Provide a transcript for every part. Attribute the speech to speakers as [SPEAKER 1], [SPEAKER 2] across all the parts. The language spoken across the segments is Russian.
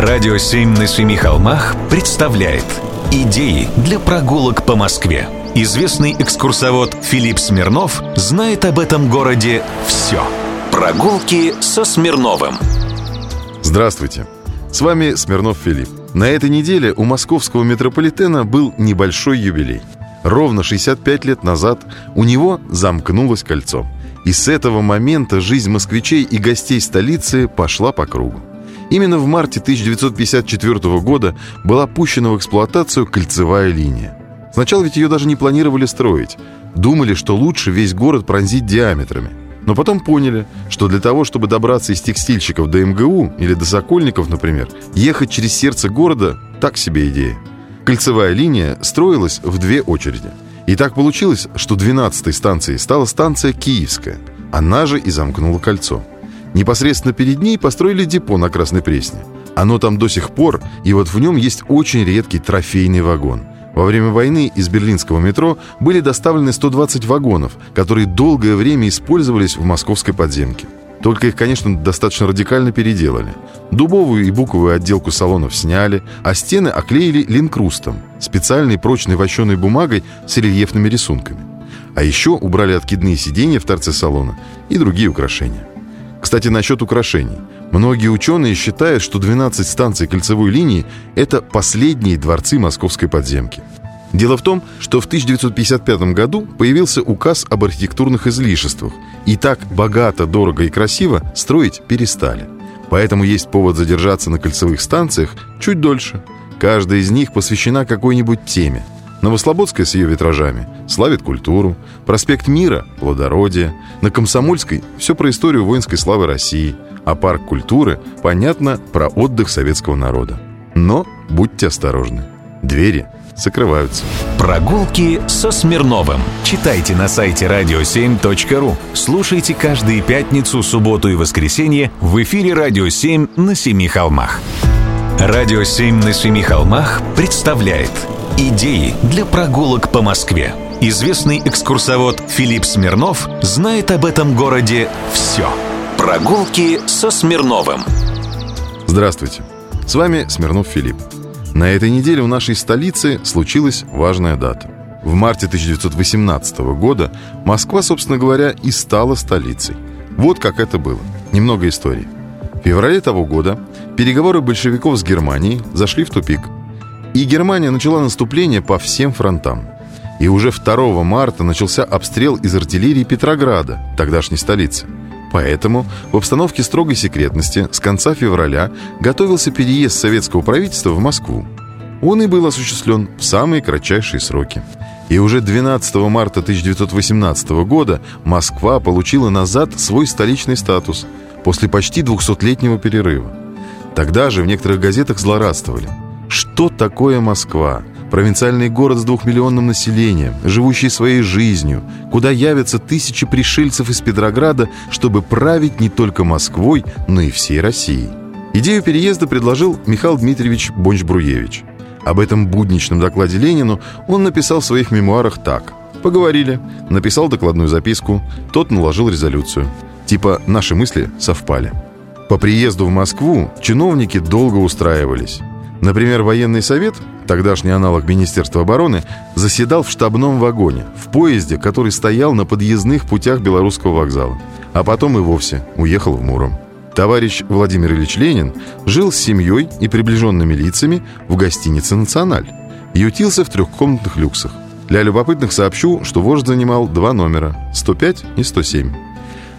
[SPEAKER 1] Радио «Семь на семи холмах» представляет Идеи для прогулок по Москве. Известный экскурсовод Филипп Смирнов знает об этом городе все. Прогулки со Смирновым.
[SPEAKER 2] Здравствуйте. С вами Смирнов Филипп. На этой неделе у московского метрополитена был небольшой юбилей. Ровно 65 лет назад у него замкнулось кольцо. И с этого момента жизнь москвичей и гостей столицы пошла по кругу. Именно в марте 1954 года была пущена в эксплуатацию кольцевая линия. Сначала ведь ее даже не планировали строить. Думали, что лучше весь город пронзить диаметрами. Но потом поняли, что для того, чтобы добраться из текстильщиков до МГУ или до Сокольников, например, ехать через сердце города – так себе идея. Кольцевая линия строилась в две очереди. И так получилось, что 12-й станцией стала станция Киевская. Она же и замкнула кольцо. Непосредственно перед ней построили депо на Красной Пресне. Оно там до сих пор, и вот в нем есть очень редкий трофейный вагон. Во время войны из берлинского метро были доставлены 120 вагонов, которые долгое время использовались в московской подземке. Только их, конечно, достаточно радикально переделали. Дубовую и буковую отделку салонов сняли, а стены оклеили линкрустом, специальной прочной вощеной бумагой с рельефными рисунками. А еще убрали откидные сиденья в торце салона и другие украшения. Кстати, насчет украшений. Многие ученые считают, что 12 станций кольцевой линии – это последние дворцы московской подземки. Дело в том, что в 1955 году появился указ об архитектурных излишествах, и так богато, дорого и красиво строить перестали. Поэтому есть повод задержаться на кольцевых станциях чуть дольше. Каждая из них посвящена какой-нибудь теме – Новослободская с ее витражами славит культуру, проспект Мира – плодородие, на Комсомольской – все про историю воинской славы России, а парк культуры – понятно про отдых советского народа. Но будьте осторожны, двери закрываются.
[SPEAKER 1] Прогулки со Смирновым. Читайте на сайте radio7.ru. Слушайте каждые пятницу, субботу и воскресенье в эфире «Радио 7» на Семи холмах. «Радио 7» на Семи холмах представляет – Идеи для прогулок по Москве. Известный экскурсовод Филипп Смирнов знает об этом городе все. Прогулки со Смирновым.
[SPEAKER 2] Здравствуйте. С вами Смирнов Филипп. На этой неделе в нашей столице случилась важная дата. В марте 1918 года Москва, собственно говоря, и стала столицей. Вот как это было. Немного истории. В феврале того года переговоры большевиков с Германией зашли в тупик – и Германия начала наступление по всем фронтам. И уже 2 марта начался обстрел из артиллерии Петрограда, тогдашней столицы. Поэтому в обстановке строгой секретности с конца февраля готовился переезд советского правительства в Москву. Он и был осуществлен в самые кратчайшие сроки. И уже 12 марта 1918 года Москва получила назад свой столичный статус после почти 200-летнего перерыва. Тогда же в некоторых газетах злорадствовали – что такое Москва? Провинциальный город с двухмиллионным населением, живущий своей жизнью, куда явятся тысячи пришельцев из Петрограда, чтобы править не только Москвой, но и всей Россией. Идею переезда предложил Михаил Дмитриевич Бонч-Бруевич. Об этом будничном докладе Ленину он написал в своих мемуарах так. Поговорили, написал докладную записку, тот наложил резолюцию. Типа «наши мысли совпали». По приезду в Москву чиновники долго устраивались. Например, военный совет, тогдашний аналог Министерства обороны, заседал в штабном вагоне, в поезде, который стоял на подъездных путях Белорусского вокзала. А потом и вовсе уехал в Муром. Товарищ Владимир Ильич Ленин жил с семьей и приближенными лицами в гостинице «Националь». Ютился в трехкомнатных люксах. Для любопытных сообщу, что вождь занимал два номера – 105 и 107.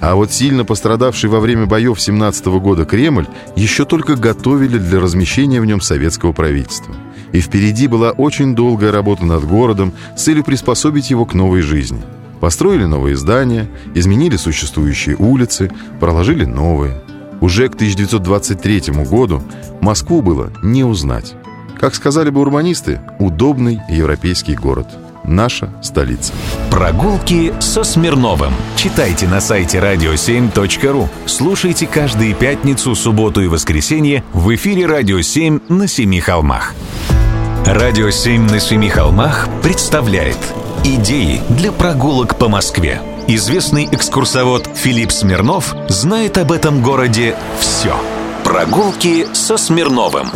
[SPEAKER 2] А вот сильно пострадавший во время боев 17 года Кремль еще только готовили для размещения в нем советского правительства. И впереди была очень долгая работа над городом с целью приспособить его к новой жизни. Построили новые здания, изменили существующие улицы, проложили новые. Уже к 1923 году Москву было не узнать. Как сказали бы урбанисты, удобный европейский город – наша столица.
[SPEAKER 1] Прогулки со Смирновым. Читайте на сайте radio7.ru. Слушайте каждые пятницу, субботу и воскресенье в эфире «Радио 7» на Семи холмах. «Радио 7» на Семи холмах представляет Идеи для прогулок по Москве. Известный экскурсовод Филипп Смирнов знает об этом городе все. Прогулки со Смирновым.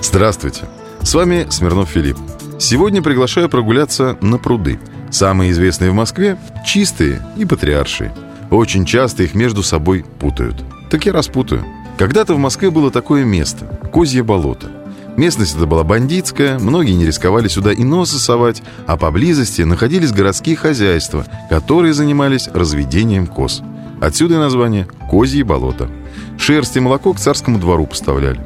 [SPEAKER 2] Здравствуйте. С вами Смирнов Филипп. Сегодня приглашаю прогуляться на пруды. Самые известные в Москве – чистые и патриаршие. Очень часто их между собой путают. Так я распутаю. Когда-то в Москве было такое место – Козье болото. Местность эта была бандитская, многие не рисковали сюда и носа совать, а поблизости находились городские хозяйства, которые занимались разведением коз. Отсюда и название «Козье болото». Шерсть и молоко к царскому двору поставляли.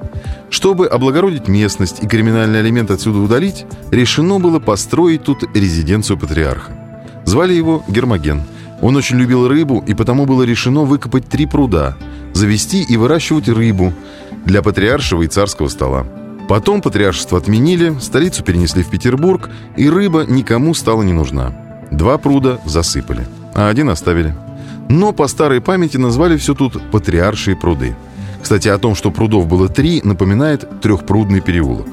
[SPEAKER 2] Чтобы облагородить местность и криминальный элемент отсюда удалить, решено было построить тут резиденцию патриарха. Звали его Гермоген. Он очень любил рыбу, и потому было решено выкопать три пруда, завести и выращивать рыбу для патриаршего и царского стола. Потом патриаршество отменили, столицу перенесли в Петербург, и рыба никому стала не нужна. Два пруда засыпали, а один оставили. Но по старой памяти назвали все тут «патриаршие пруды». Кстати, о том, что прудов было три, напоминает трехпрудный переулок.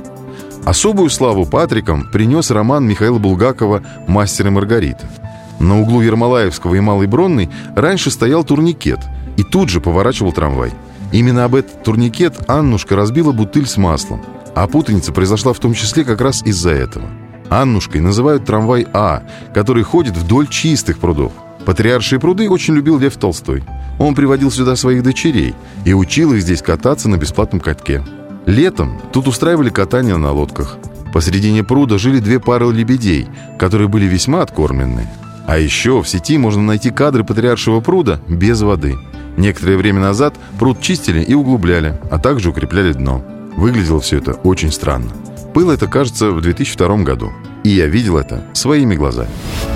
[SPEAKER 2] Особую славу Патрикам принес роман Михаила Булгакова «Мастер и Маргарита». На углу Ермолаевского и Малой Бронной раньше стоял турникет, и тут же поворачивал трамвай. Именно об этот турникет Аннушка разбила бутыль с маслом. А путаница произошла в том числе как раз из-за этого. Аннушкой называют трамвай А, который ходит вдоль чистых прудов. Патриаршие пруды очень любил Лев Толстой. Он приводил сюда своих дочерей и учил их здесь кататься на бесплатном катке. Летом тут устраивали катание на лодках. Посредине пруда жили две пары лебедей, которые были весьма откормленные. А еще в сети можно найти кадры патриаршего пруда без воды. Некоторое время назад пруд чистили и углубляли, а также укрепляли дно. Выглядело все это очень странно. Было это, кажется, в 2002 году. И я видел это своими глазами.